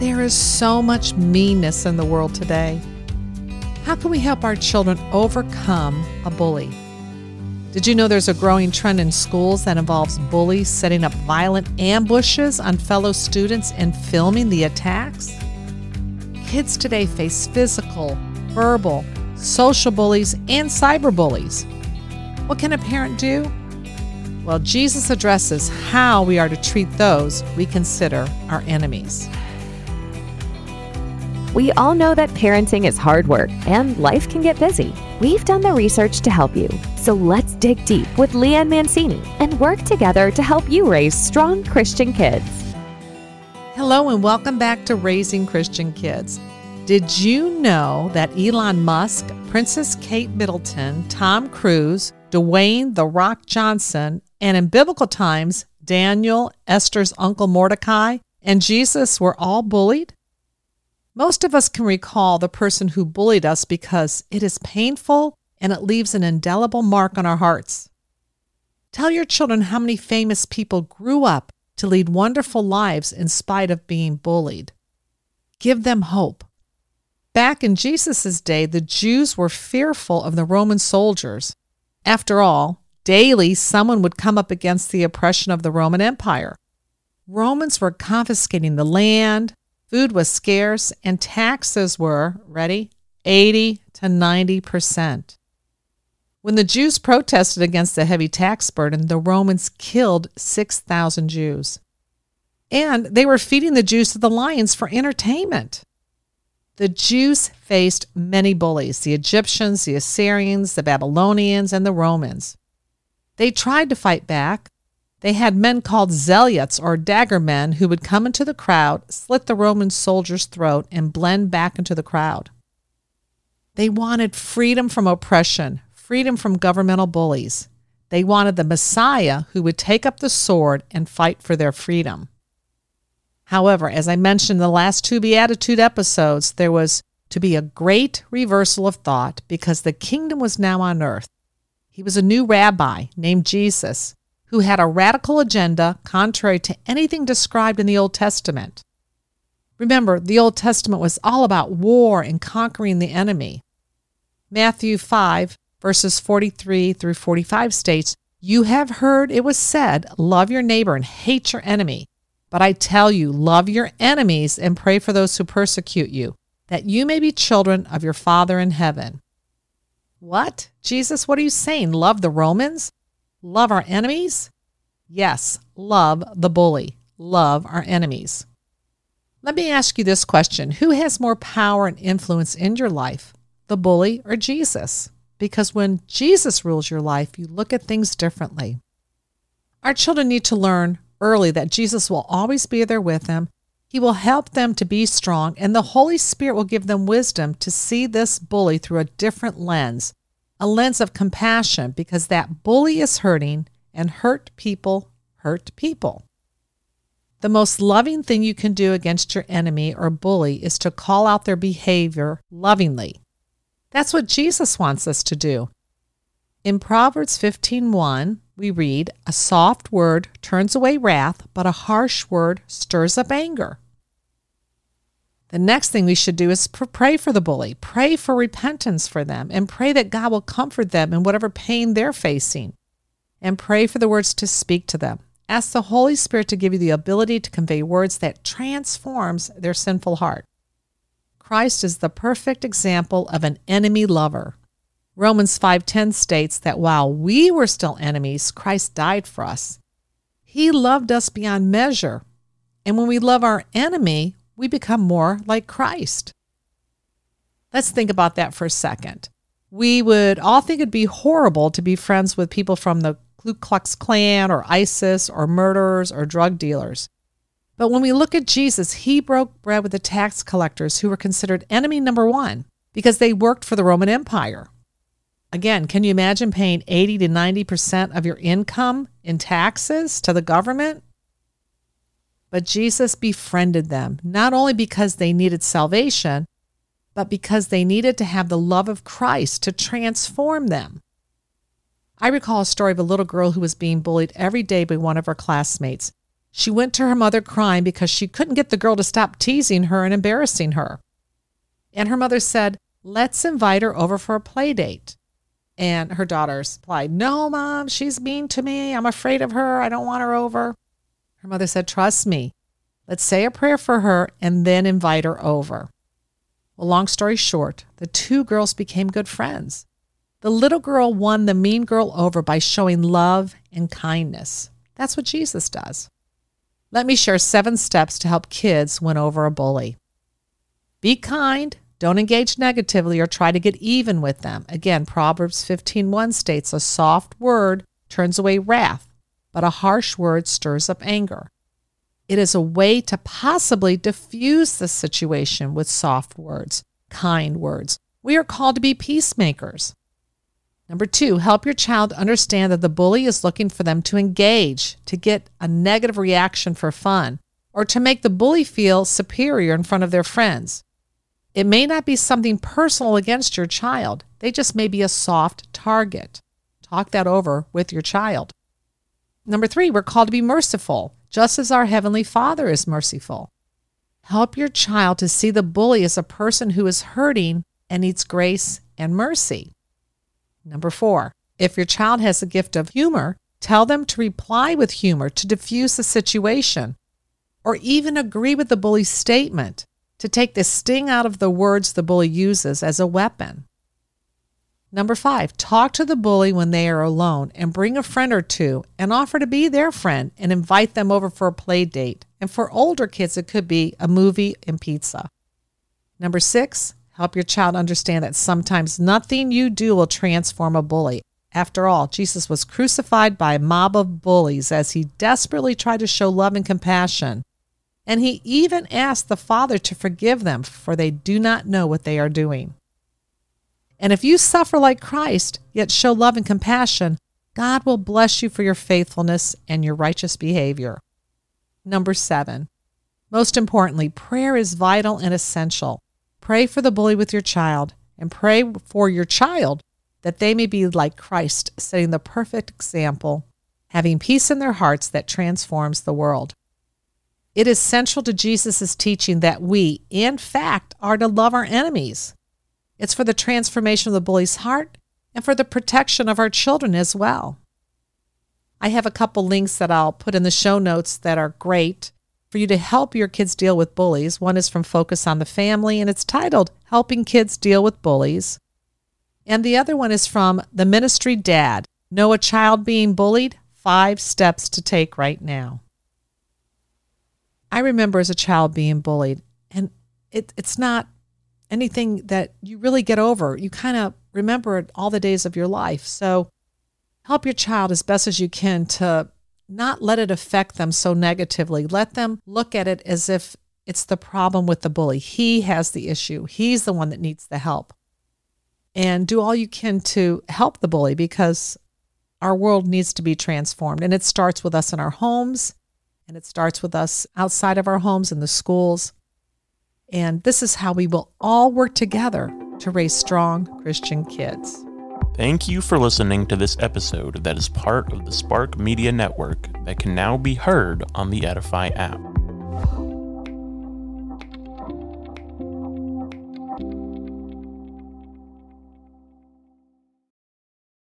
There is so much meanness in the world today. How can we help our children overcome a bully? Did you know there's a growing trend in schools that involves bullies setting up violent ambushes on fellow students and filming the attacks? Kids today face physical, verbal, social bullies, and cyber bullies. What can a parent do? Well, Jesus addresses how we are to treat those we consider our enemies. We all know that parenting is hard work and life can get busy. We've done the research to help you. So let's dig deep with Lee Ann Mancini and work together to help you raise strong Christian kids. Hello, and welcome back to Raising Christian Kids. Did you know that Elon Musk, Princess Kate Middleton, Tom Cruise, Dwayne The Rock Johnson, and in biblical times, Daniel, Esther's uncle Mordecai, and Jesus were all bullied? Most of us can recall the person who bullied us because it is painful and it leaves an indelible mark on our hearts. Tell your children how many famous people grew up to lead wonderful lives in spite of being bullied. Give them hope. Back in Jesus' day, the Jews were fearful of the Roman soldiers. After all, daily someone would come up against the oppression of the Roman Empire. Romans were confiscating the land, Food was scarce and taxes were, ready, 80 to 90%. When the Jews protested against the heavy tax burden, the Romans killed 6,000 Jews. And they were feeding the Jews to the lions for entertainment. The Jews faced many bullies the Egyptians, the Assyrians, the Babylonians, and the Romans. They tried to fight back, they had men called zealots or dagger men who would come into the crowd, slit the Roman soldier's throat, and blend back into the crowd. They wanted freedom from oppression, freedom from governmental bullies. They wanted the Messiah who would take up the sword and fight for their freedom. However, as I mentioned in the last two Beatitude episodes, there was to be a great reversal of thought because the kingdom was now on earth. He was a new rabbi named Jesus who had a radical agenda contrary to anything described in the Old Testament. Remember, the Old Testament was all about war and conquering the enemy. Matthew 5, verses 43 through 45 states, You have heard it was said, Love your neighbor and hate your enemy. But I tell you, love your enemies and pray for those who persecute you, that you may be children of your Father in heaven. What? Jesus, what are you saying? Love the Romans? Love our enemies? Yes, love the bully. Love our enemies. Let me ask you this question Who has more power and influence in your life, the bully or Jesus? Because when Jesus rules your life, you look at things differently. Our children need to learn early that Jesus will always be there with them. He will help them to be strong, and the Holy Spirit will give them wisdom to see this bully through a different lens a lens of compassion because that bully is hurting and hurt people hurt people. The most loving thing you can do against your enemy or bully is to call out their behavior lovingly. That's what Jesus wants us to do. In Proverbs 15:1, we read, "A soft word turns away wrath, but a harsh word stirs up anger." The next thing we should do is pray for the bully, pray for repentance for them, and pray that God will comfort them in whatever pain they're facing. And pray for the words to speak to them. Ask the Holy Spirit to give you the ability to convey words that transforms their sinful heart. Christ is the perfect example of an enemy lover. Romans 5:10 states that while we were still enemies, Christ died for us. He loved us beyond measure. And when we love our enemy, we become more like Christ. Let's think about that for a second. We would all think it'd be horrible to be friends with people from the Ku Klux Klan or ISIS or murderers or drug dealers. But when we look at Jesus, he broke bread with the tax collectors who were considered enemy number one because they worked for the Roman Empire. Again, can you imagine paying 80 to 90% of your income in taxes to the government? But Jesus befriended them, not only because they needed salvation, but because they needed to have the love of Christ to transform them. I recall a story of a little girl who was being bullied every day by one of her classmates. She went to her mother crying because she couldn't get the girl to stop teasing her and embarrassing her. And her mother said, Let's invite her over for a play date. And her daughter replied, No, mom, she's mean to me. I'm afraid of her. I don't want her over. Her mother said, Trust me. Let's say a prayer for her and then invite her over. Well, long story short, the two girls became good friends. The little girl won the mean girl over by showing love and kindness. That's what Jesus does. Let me share seven steps to help kids win over a bully. Be kind, don't engage negatively or try to get even with them. Again, Proverbs 15:1 states a soft word turns away wrath, but a harsh word stirs up anger. It is a way to possibly diffuse the situation with soft words, kind words. We are called to be peacemakers. Number two, help your child understand that the bully is looking for them to engage, to get a negative reaction for fun, or to make the bully feel superior in front of their friends. It may not be something personal against your child, they just may be a soft target. Talk that over with your child. Number three, we're called to be merciful, just as our Heavenly Father is merciful. Help your child to see the bully as a person who is hurting and needs grace and mercy. Number four, if your child has a gift of humor, tell them to reply with humor to diffuse the situation, or even agree with the bully's statement to take the sting out of the words the bully uses as a weapon. Number five, talk to the bully when they are alone and bring a friend or two and offer to be their friend and invite them over for a play date. And for older kids, it could be a movie and pizza. Number six, Help your child understand that sometimes nothing you do will transform a bully. After all, Jesus was crucified by a mob of bullies as he desperately tried to show love and compassion. And he even asked the Father to forgive them, for they do not know what they are doing. And if you suffer like Christ, yet show love and compassion, God will bless you for your faithfulness and your righteous behavior. Number seven, most importantly, prayer is vital and essential. Pray for the bully with your child and pray for your child that they may be like Christ, setting the perfect example, having peace in their hearts that transforms the world. It is central to Jesus' teaching that we, in fact, are to love our enemies. It's for the transformation of the bully's heart and for the protection of our children as well. I have a couple links that I'll put in the show notes that are great for you to help your kids deal with bullies. One is from Focus on the Family, and it's titled Helping Kids Deal with Bullies. And the other one is from The Ministry Dad Know a Child Being Bullied? Five Steps to Take Right Now. I remember as a child being bullied, and it, it's not anything that you really get over. You kind of remember it all the days of your life. So help your child as best as you can to not let it affect them so negatively. Let them look at it as if it's the problem with the bully. He has the issue, he's the one that needs the help. And do all you can to help the bully because our world needs to be transformed. And it starts with us in our homes, and it starts with us outside of our homes in the schools. And this is how we will all work together to raise strong Christian kids. Thank you for listening to this episode that is part of the Spark Media Network that can now be heard on the Edify app.